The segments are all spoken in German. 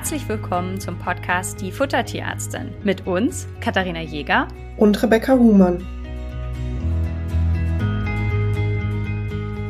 Herzlich willkommen zum Podcast Die Futtertierärztin mit uns, Katharina Jäger und Rebecca Huhmann.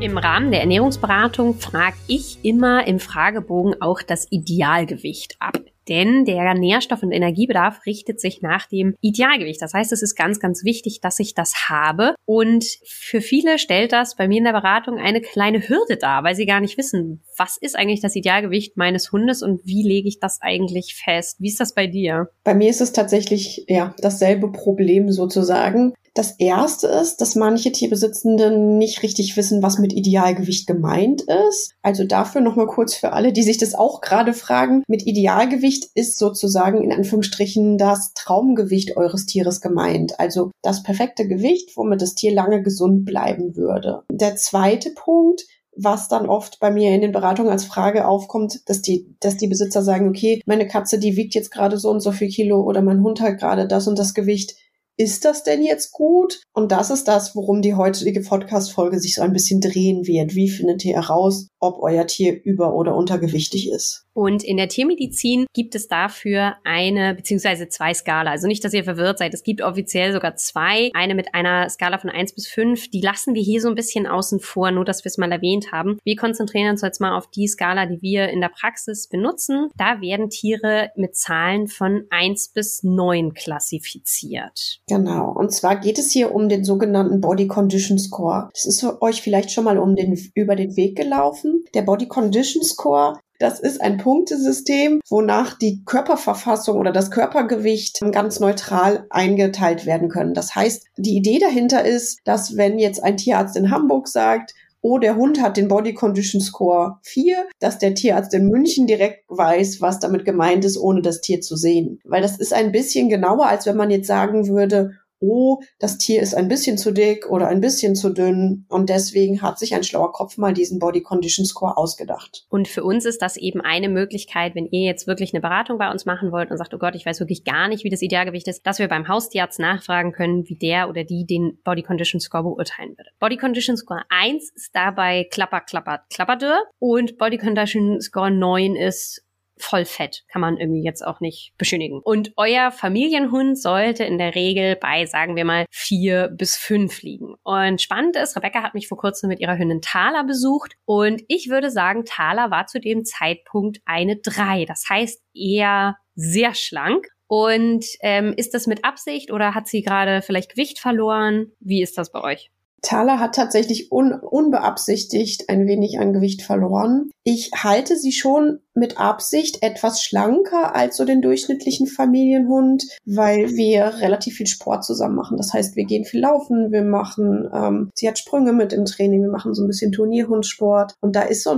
Im Rahmen der Ernährungsberatung frage ich immer im Fragebogen auch das Idealgewicht ab denn der Nährstoff- und Energiebedarf richtet sich nach dem Idealgewicht. Das heißt, es ist ganz, ganz wichtig, dass ich das habe. Und für viele stellt das bei mir in der Beratung eine kleine Hürde dar, weil sie gar nicht wissen, was ist eigentlich das Idealgewicht meines Hundes und wie lege ich das eigentlich fest? Wie ist das bei dir? Bei mir ist es tatsächlich ja dasselbe Problem sozusagen. Das erste ist, dass manche Tierbesitzenden nicht richtig wissen, was mit Idealgewicht gemeint ist. Also dafür nochmal kurz für alle, die sich das auch gerade fragen. Mit Idealgewicht ist sozusagen in Anführungsstrichen das Traumgewicht eures Tieres gemeint. Also das perfekte Gewicht, womit das Tier lange gesund bleiben würde. Der zweite Punkt, was dann oft bei mir in den Beratungen als Frage aufkommt, dass die, dass die Besitzer sagen, okay, meine Katze, die wiegt jetzt gerade so und so viel Kilo oder mein Hund hat gerade das und das Gewicht ist das denn jetzt gut? Und das ist das, worum die heutige Podcast-Folge sich so ein bisschen drehen wird. Wie findet ihr heraus, ob euer Tier über- oder untergewichtig ist. Und in der Tiermedizin gibt es dafür eine beziehungsweise zwei Skala. Also nicht, dass ihr verwirrt seid. Es gibt offiziell sogar zwei. Eine mit einer Skala von eins bis fünf. Die lassen wir hier so ein bisschen außen vor, nur dass wir es mal erwähnt haben. Wir konzentrieren uns jetzt mal auf die Skala, die wir in der Praxis benutzen. Da werden Tiere mit Zahlen von eins bis neun klassifiziert. Genau. Und zwar geht es hier um den sogenannten Body Condition Score. Das ist euch vielleicht schon mal um den, über den Weg gelaufen nutzen. Der Body Condition Score das ist ein Punktesystem, wonach die Körperverfassung oder das Körpergewicht ganz neutral eingeteilt werden können. Das heißt, die Idee dahinter ist, dass wenn jetzt ein Tierarzt in Hamburg sagt, oh, der Hund hat den Body Condition Score 4, dass der Tierarzt in München direkt weiß, was damit gemeint ist, ohne das Tier zu sehen. Weil das ist ein bisschen genauer, als wenn man jetzt sagen würde, oh, das Tier ist ein bisschen zu dick oder ein bisschen zu dünn und deswegen hat sich ein schlauer Kopf mal diesen Body Condition Score ausgedacht. Und für uns ist das eben eine Möglichkeit, wenn ihr jetzt wirklich eine Beratung bei uns machen wollt und sagt, oh Gott, ich weiß wirklich gar nicht, wie das Idealgewicht ist, dass wir beim Haustierarzt nachfragen können, wie der oder die den Body Condition Score beurteilen würde. Body Condition Score 1 ist dabei klapper, klapper, klapperdür und Body Condition Score 9 ist voll fett. Kann man irgendwie jetzt auch nicht beschönigen. Und euer Familienhund sollte in der Regel bei, sagen wir mal, vier bis fünf liegen. Und spannend ist, Rebecca hat mich vor kurzem mit ihrer Hündin Thala besucht und ich würde sagen, Thala war zu dem Zeitpunkt eine drei. Das heißt eher sehr schlank. Und ähm, ist das mit Absicht oder hat sie gerade vielleicht Gewicht verloren? Wie ist das bei euch? Thaler hat tatsächlich un unbeabsichtigt ein wenig an Gewicht verloren. Ich halte sie schon mit Absicht etwas schlanker als so den durchschnittlichen Familienhund, weil wir relativ viel Sport zusammen machen. Das heißt, wir gehen viel laufen, wir machen, ähm, sie hat Sprünge mit im Training, wir machen so ein bisschen Turnierhundsport. Und da ist so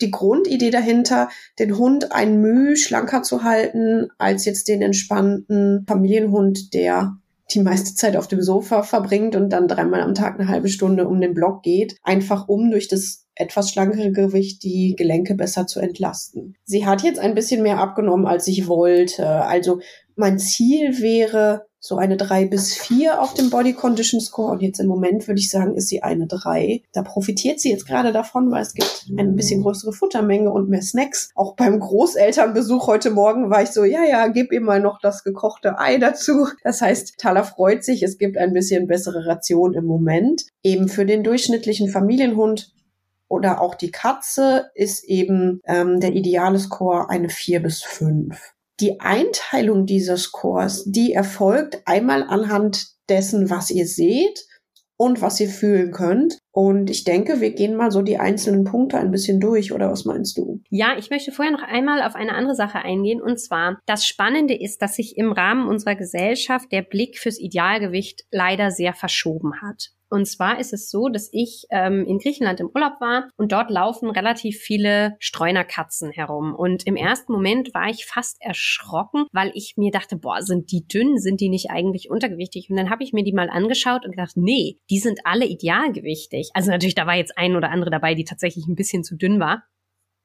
die Grundidee dahinter, den Hund ein Mühe schlanker zu halten als jetzt den entspannten Familienhund, der die meiste Zeit auf dem Sofa verbringt und dann dreimal am Tag eine halbe Stunde um den Block geht, einfach um durch das etwas schlankere Gewicht die Gelenke besser zu entlasten. Sie hat jetzt ein bisschen mehr abgenommen, als ich wollte. Also mein Ziel wäre, so eine drei bis vier auf dem Body Condition Score und jetzt im Moment würde ich sagen, ist sie eine drei. Da profitiert sie jetzt gerade davon, weil es gibt eine bisschen größere Futtermenge und mehr Snacks. Auch beim Großelternbesuch heute Morgen war ich so, ja, ja, gib ihr mal noch das gekochte Ei dazu. Das heißt, Thaler freut sich, es gibt ein bisschen bessere Ration im Moment. Eben für den durchschnittlichen Familienhund oder auch die Katze ist eben ähm, der ideale Score eine vier bis fünf die Einteilung dieses Scores, die erfolgt einmal anhand dessen, was ihr seht und was ihr fühlen könnt. Und ich denke, wir gehen mal so die einzelnen Punkte ein bisschen durch, oder was meinst du? Ja, ich möchte vorher noch einmal auf eine andere Sache eingehen. Und zwar, das Spannende ist, dass sich im Rahmen unserer Gesellschaft der Blick fürs Idealgewicht leider sehr verschoben hat. Und zwar ist es so, dass ich ähm, in Griechenland im Urlaub war und dort laufen relativ viele Streunerkatzen herum. Und im ersten Moment war ich fast erschrocken, weil ich mir dachte, boah, sind die dünn, sind die nicht eigentlich untergewichtig? Und dann habe ich mir die mal angeschaut und gedacht, nee, die sind alle idealgewichtig. Also natürlich, da war jetzt ein oder andere dabei, die tatsächlich ein bisschen zu dünn war.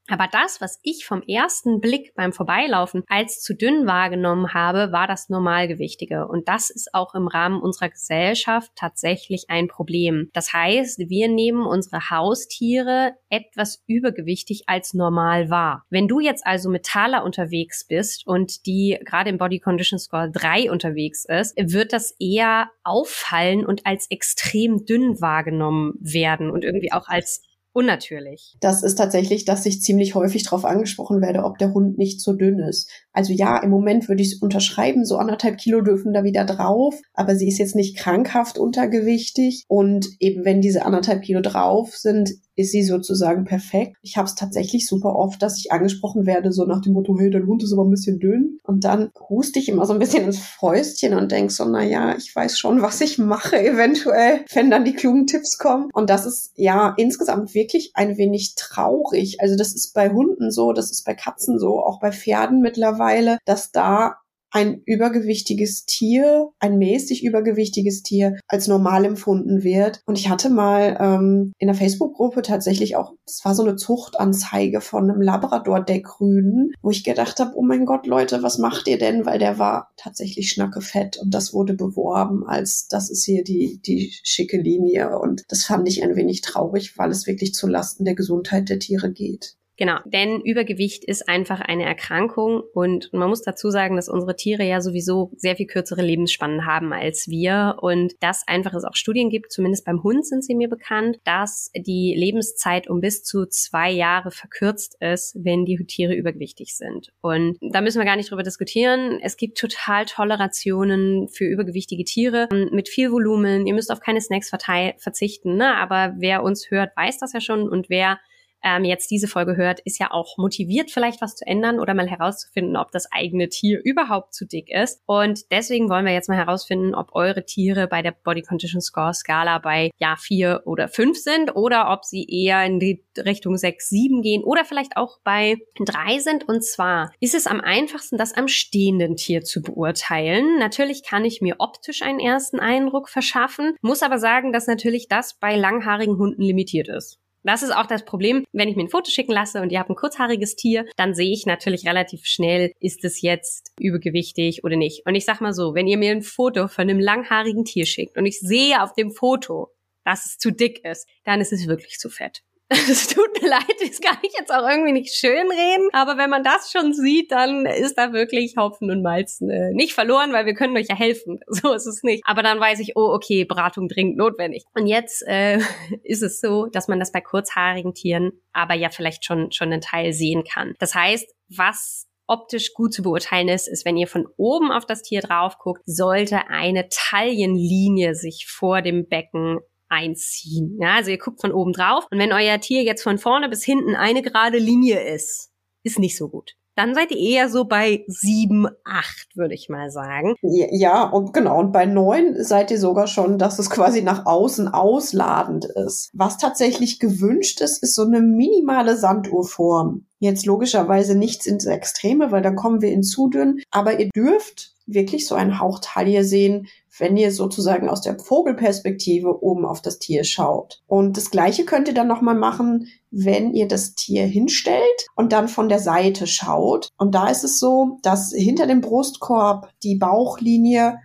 Aber das, was ich vom ersten Blick beim Vorbeilaufen als zu dünn wahrgenommen habe, war das Normalgewichtige. Und das ist auch im Rahmen unserer Gesellschaft tatsächlich ein Problem. Das heißt, wir nehmen unsere Haustiere etwas übergewichtig als normal wahr. Wenn du jetzt also mit Thala unterwegs bist und die gerade im Body Condition Score 3 unterwegs ist, wird das eher auffallen und als extrem dünn wahrgenommen werden und irgendwie auch als unnatürlich. Das ist tatsächlich, dass ich ziemlich häufig darauf angesprochen werde, ob der Hund nicht zu dünn ist. Also ja, im Moment würde ich es unterschreiben, so anderthalb Kilo dürfen da wieder drauf, aber sie ist jetzt nicht krankhaft untergewichtig und eben wenn diese anderthalb Kilo drauf sind, ist sie sozusagen perfekt. Ich habe es tatsächlich super oft, dass ich angesprochen werde, so nach dem Motto, hey, dein Hund ist aber ein bisschen dünn. Und dann huste ich immer so ein bisschen ins Fäustchen und denk so, na ja, ich weiß schon, was ich mache, eventuell, wenn dann die klugen Tipps kommen. Und das ist ja insgesamt wirklich ein wenig traurig. Also das ist bei Hunden so, das ist bei Katzen so, auch bei Pferden mittlerweile, dass da ein übergewichtiges Tier, ein mäßig übergewichtiges Tier als normal empfunden wird. Und ich hatte mal ähm, in der Facebook-Gruppe tatsächlich auch, es war so eine Zuchtanzeige von einem Labrador-Deckrüden, wo ich gedacht habe, oh mein Gott, Leute, was macht ihr denn? Weil der war tatsächlich schnackefett und das wurde beworben als, das ist hier die, die schicke Linie. Und das fand ich ein wenig traurig, weil es wirklich zu Lasten der Gesundheit der Tiere geht. Genau, denn Übergewicht ist einfach eine Erkrankung und man muss dazu sagen, dass unsere Tiere ja sowieso sehr viel kürzere Lebensspannen haben als wir und dass einfach es auch Studien gibt, zumindest beim Hund sind sie mir bekannt, dass die Lebenszeit um bis zu zwei Jahre verkürzt ist, wenn die Tiere übergewichtig sind. Und da müssen wir gar nicht drüber diskutieren. Es gibt total tolle Rationen für übergewichtige Tiere mit viel Volumen. Ihr müsst auf keine Snacks verzichten, ne? aber wer uns hört, weiß das ja schon und wer ähm, jetzt diese Folge hört, ist ja auch motiviert, vielleicht was zu ändern oder mal herauszufinden, ob das eigene Tier überhaupt zu dick ist. Und deswegen wollen wir jetzt mal herausfinden, ob eure Tiere bei der Body Condition Score Skala bei ja vier oder fünf sind oder ob sie eher in die Richtung sechs, sieben gehen oder vielleicht auch bei drei sind. Und zwar ist es am einfachsten, das am stehenden Tier zu beurteilen. Natürlich kann ich mir optisch einen ersten Eindruck verschaffen, muss aber sagen, dass natürlich das bei langhaarigen Hunden limitiert ist. Das ist auch das Problem, wenn ich mir ein Foto schicken lasse und ihr habt ein kurzhaariges Tier, dann sehe ich natürlich relativ schnell, ist es jetzt übergewichtig oder nicht. Und ich sag mal so, wenn ihr mir ein Foto von einem langhaarigen Tier schickt und ich sehe auf dem Foto, dass es zu dick ist, dann ist es wirklich zu fett. Es tut mir leid, das kann ich jetzt auch irgendwie nicht schön reden, aber wenn man das schon sieht, dann ist da wirklich Hopfen und Malz äh, nicht verloren, weil wir können euch ja helfen. So ist es nicht. Aber dann weiß ich, oh, okay, Beratung dringend notwendig. Und jetzt äh, ist es so, dass man das bei kurzhaarigen Tieren aber ja vielleicht schon, schon einen Teil sehen kann. Das heißt, was optisch gut zu beurteilen ist, ist, wenn ihr von oben auf das Tier drauf guckt, sollte eine Taillenlinie sich vor dem Becken einziehen. Ja, also ihr guckt von oben drauf und wenn euer Tier jetzt von vorne bis hinten eine gerade Linie ist, ist nicht so gut. Dann seid ihr eher so bei sieben, acht, würde ich mal sagen. Ja, und genau. Und bei neun seid ihr sogar schon, dass es quasi nach außen ausladend ist. Was tatsächlich gewünscht ist, ist so eine minimale Sanduhrform. Jetzt logischerweise nichts ins Extreme, weil dann kommen wir in zu dünn. Aber ihr dürft wirklich so einen Hauch Taille sehen, wenn ihr sozusagen aus der Vogelperspektive oben auf das Tier schaut. Und das Gleiche könnt ihr dann nochmal machen, wenn ihr das Tier hinstellt und dann von der Seite schaut. Und da ist es so, dass hinter dem Brustkorb die Bauchlinie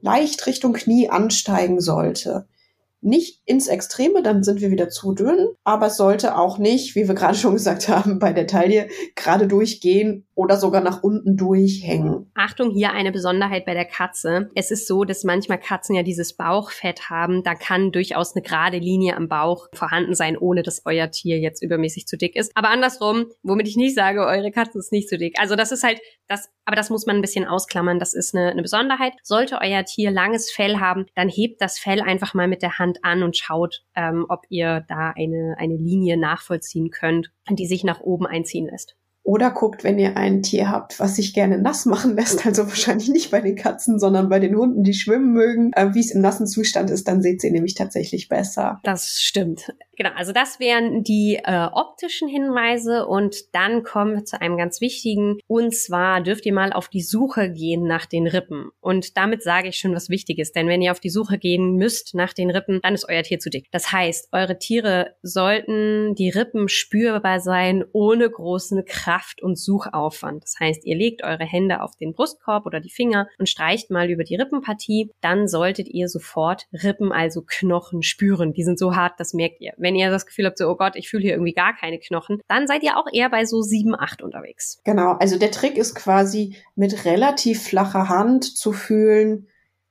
leicht Richtung Knie ansteigen sollte nicht ins Extreme, dann sind wir wieder zu dünn, aber es sollte auch nicht, wie wir gerade schon gesagt haben, bei der Taille gerade durchgehen oder sogar nach unten durchhängen. Achtung, hier eine Besonderheit bei der Katze. Es ist so, dass manchmal Katzen ja dieses Bauchfett haben. Da kann durchaus eine gerade Linie am Bauch vorhanden sein, ohne dass euer Tier jetzt übermäßig zu dick ist. Aber andersrum, womit ich nicht sage, eure Katze ist nicht zu dick. Also das ist halt das, aber das muss man ein bisschen ausklammern. Das ist eine, eine Besonderheit. Sollte euer Tier langes Fell haben, dann hebt das Fell einfach mal mit der Hand an und schaut, ähm, ob ihr da eine, eine Linie nachvollziehen könnt, die sich nach oben einziehen lässt. Oder guckt, wenn ihr ein Tier habt, was sich gerne nass machen lässt, also wahrscheinlich nicht bei den Katzen, sondern bei den Hunden, die schwimmen mögen, äh, wie es im nassen Zustand ist, dann seht ihr nämlich tatsächlich besser. Das stimmt. Genau, also das wären die äh, optischen Hinweise und dann kommen wir zu einem ganz wichtigen. Und zwar dürft ihr mal auf die Suche gehen nach den Rippen. Und damit sage ich schon was Wichtiges, denn wenn ihr auf die Suche gehen müsst nach den Rippen, dann ist euer Tier zu dick. Das heißt, eure Tiere sollten die Rippen spürbar sein, ohne großen Kraft- und Suchaufwand. Das heißt, ihr legt eure Hände auf den Brustkorb oder die Finger und streicht mal über die Rippenpartie. Dann solltet ihr sofort Rippen, also Knochen, spüren. Die sind so hart, das merkt ihr wenn ihr das Gefühl habt, so, oh Gott, ich fühle hier irgendwie gar keine Knochen, dann seid ihr auch eher bei so 7, 8 unterwegs. Genau, also der Trick ist quasi mit relativ flacher Hand zu fühlen,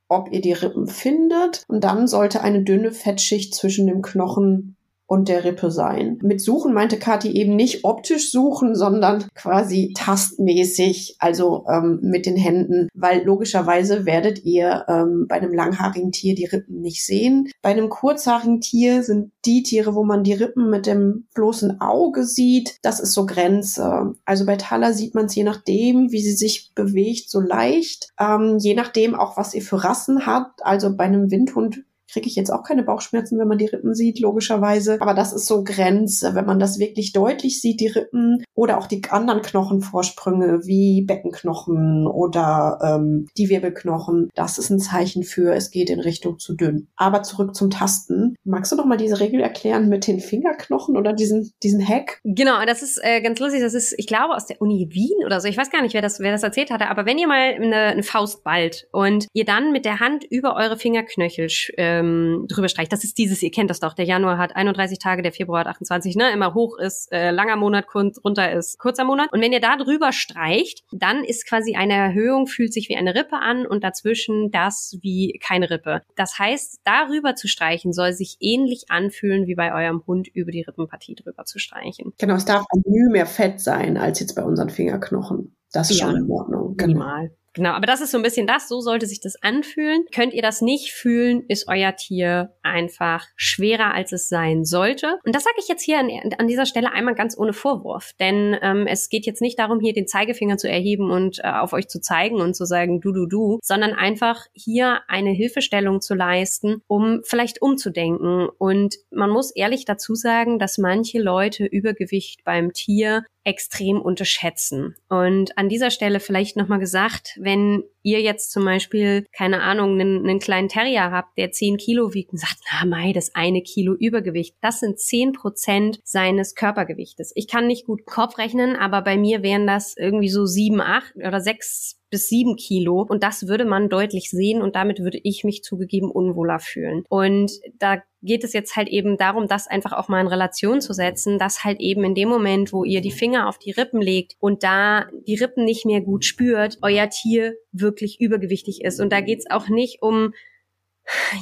ob ihr die Rippen findet. Und dann sollte eine dünne Fettschicht zwischen dem Knochen und der Rippe sein. Mit Suchen meinte Kathi eben nicht optisch suchen, sondern quasi tastmäßig, also ähm, mit den Händen, weil logischerweise werdet ihr ähm, bei einem langhaarigen Tier die Rippen nicht sehen. Bei einem kurzhaarigen Tier sind die Tiere, wo man die Rippen mit dem bloßen Auge sieht, das ist so Grenze. Also bei Thaler sieht man es je nachdem, wie sie sich bewegt, so leicht. Ähm, je nachdem auch, was ihr für Rassen habt. Also bei einem Windhund kriege ich jetzt auch keine Bauchschmerzen, wenn man die Rippen sieht, logischerweise. Aber das ist so Grenze, wenn man das wirklich deutlich sieht, die Rippen oder auch die anderen Knochenvorsprünge wie Beckenknochen oder ähm, die Wirbelknochen. Das ist ein Zeichen für, es geht in Richtung zu dünn. Aber zurück zum Tasten. Magst du noch mal diese Regel erklären mit den Fingerknochen oder diesen, diesen Hack? Genau, das ist äh, ganz lustig. Das ist, ich glaube, aus der Uni Wien oder so. Ich weiß gar nicht, wer das, wer das erzählt hatte. Aber wenn ihr mal eine, eine Faust ballt und ihr dann mit der Hand über eure Fingerknöchel äh, ähm, drüber streicht. Das ist dieses, ihr kennt das doch, der Januar hat 31 Tage, der Februar hat 28, ne? Immer hoch ist äh, langer Monat, runter ist kurzer Monat. Und wenn ihr da drüber streicht, dann ist quasi eine Erhöhung, fühlt sich wie eine Rippe an und dazwischen das wie keine Rippe. Das heißt, darüber zu streichen soll sich ähnlich anfühlen wie bei eurem Hund über die Rippenpartie drüber zu streichen. Genau, es darf ein Mühe mehr Fett sein als jetzt bei unseren Fingerknochen. Das ist ja, schon in Ordnung. Genau. Minimal. Genau, aber das ist so ein bisschen das, so sollte sich das anfühlen. Könnt ihr das nicht fühlen, ist euer Tier einfach schwerer, als es sein sollte. Und das sage ich jetzt hier an, an, dieser Stelle einmal ganz ohne Vorwurf, denn ähm, es geht jetzt nicht darum, hier den Zeigefinger zu erheben und äh, auf euch zu zeigen und zu sagen, du, du, du, sondern einfach hier eine Hilfestellung zu leisten, um vielleicht umzudenken. Und man muss ehrlich dazu sagen, dass manche Leute Übergewicht beim Tier extrem unterschätzen. Und an dieser Stelle vielleicht nochmal gesagt, wenn ihr jetzt zum Beispiel, keine Ahnung, einen, einen kleinen Terrier habt, der 10 Kilo wiegt und sagt, na mei, das eine Kilo Übergewicht, das sind 10 Prozent seines Körpergewichtes. Ich kann nicht gut Kopf rechnen, aber bei mir wären das irgendwie so 7, 8 oder 6 bis sieben Kilo. Und das würde man deutlich sehen und damit würde ich mich zugegeben unwohler fühlen. Und da geht es jetzt halt eben darum, das einfach auch mal in Relation zu setzen, dass halt eben in dem Moment, wo ihr die Finger auf die Rippen legt und da die Rippen nicht mehr gut spürt, euer Tier wirklich übergewichtig ist. Und da geht's auch nicht um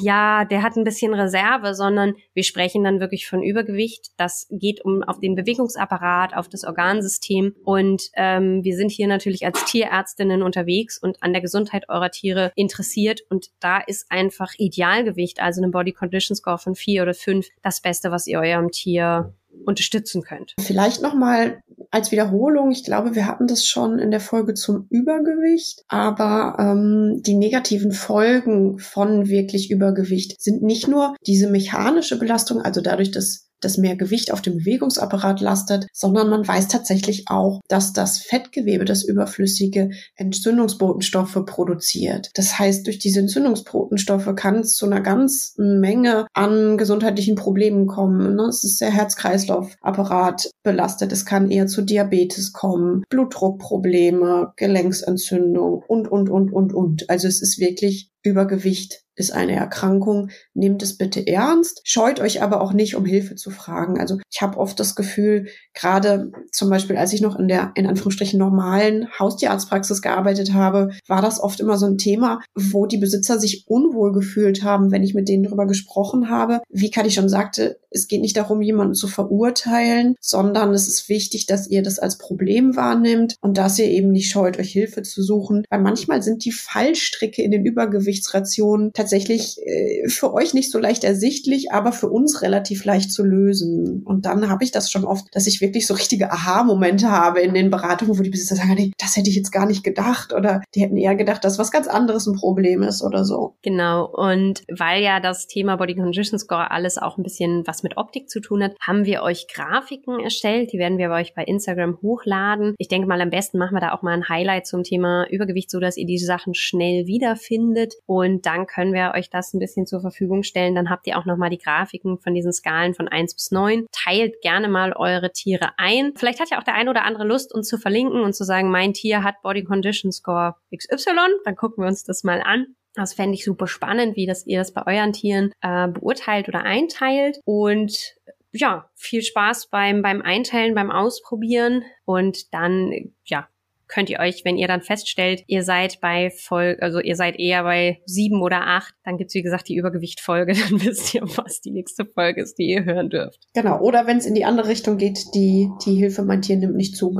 ja, der hat ein bisschen Reserve, sondern wir sprechen dann wirklich von Übergewicht. Das geht um auf den Bewegungsapparat, auf das Organsystem. Und ähm, wir sind hier natürlich als Tierärztinnen unterwegs und an der Gesundheit eurer Tiere interessiert. Und da ist einfach Idealgewicht, also eine Body Condition Score von vier oder fünf, das Beste, was ihr eurem Tier unterstützen könnt. Vielleicht nochmal als Wiederholung, ich glaube, wir hatten das schon in der Folge zum Übergewicht, aber ähm, die negativen Folgen von wirklich Übergewicht sind nicht nur diese mechanische Belastung, also dadurch, dass das mehr Gewicht auf dem Bewegungsapparat lastet, sondern man weiß tatsächlich auch, dass das Fettgewebe, das überflüssige Entzündungsbotenstoffe produziert. Das heißt, durch diese Entzündungsbotenstoffe kann es zu einer ganz Menge an gesundheitlichen Problemen kommen. Ne? Es ist der Herz-Kreislauf-Apparat belastet. Es kann eher zu Diabetes kommen, Blutdruckprobleme, Gelenksentzündung und, und, und, und, und. Also es ist wirklich Übergewicht ist eine Erkrankung. Nehmt es bitte ernst. Scheut euch aber auch nicht, um Hilfe zu fragen. Also ich habe oft das Gefühl, gerade zum Beispiel, als ich noch in der in Anführungsstrichen normalen Haustierarztpraxis gearbeitet habe, war das oft immer so ein Thema, wo die Besitzer sich unwohl gefühlt haben, wenn ich mit denen darüber gesprochen habe. Wie Kati schon sagte, es geht nicht darum, jemanden zu verurteilen, sondern es ist wichtig, dass ihr das als Problem wahrnimmt und dass ihr eben nicht scheut, euch Hilfe zu suchen. Weil manchmal sind die Fallstricke in den Übergewichtsrationen tatsächlich äh, für euch nicht so leicht ersichtlich, aber für uns relativ leicht zu lösen. Und dann habe ich das schon oft, dass ich wirklich so richtige Aha-Momente habe in den Beratungen, wo die Besitzer sagen, nee, das hätte ich jetzt gar nicht gedacht oder die hätten eher gedacht, dass was ganz anderes ein Problem ist oder so. Genau. Und weil ja das Thema Body Condition Score alles auch ein bisschen was mit Optik zu tun hat, haben wir euch Grafiken erstellt. Die werden wir bei euch bei Instagram hochladen. Ich denke mal, am besten machen wir da auch mal ein Highlight zum Thema Übergewicht, so dass ihr diese Sachen schnell wiederfindet. Und dann können wir euch das ein bisschen zur Verfügung stellen. Dann habt ihr auch nochmal die Grafiken von diesen Skalen von 1 bis 9. Teilt gerne mal eure Tiere ein. Vielleicht hat ja auch der ein oder andere Lust, uns zu verlinken und zu sagen, mein Tier hat Body Condition Score XY. Dann gucken wir uns das mal an. Das fände ich super spannend, wie das ihr das bei euren Tieren äh, beurteilt oder einteilt. Und ja, viel Spaß beim, beim Einteilen, beim Ausprobieren und dann, ja, könnt ihr euch, wenn ihr dann feststellt, ihr seid bei voll, also ihr seid eher bei sieben oder acht, dann gibt's wie gesagt die Übergewichtfolge, dann wisst ihr, was die nächste Folge ist, die ihr hören dürft. Genau, oder wenn es in die andere Richtung geht, die, die Hilfe mein Tier nimmt nicht zu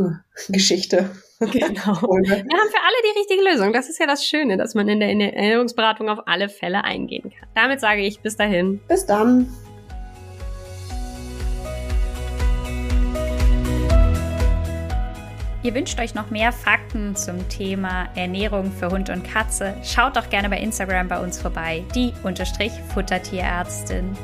Geschichte. Genau. Wir haben für alle die richtige Lösung. Das ist ja das Schöne, dass man in der, in der Ernährungsberatung auf alle Fälle eingehen kann. Damit sage ich bis dahin. Bis dann. Ihr wünscht euch noch mehr Fakten zum Thema Ernährung für Hund und Katze? Schaut doch gerne bei Instagram bei uns vorbei, die Futtertierärztin.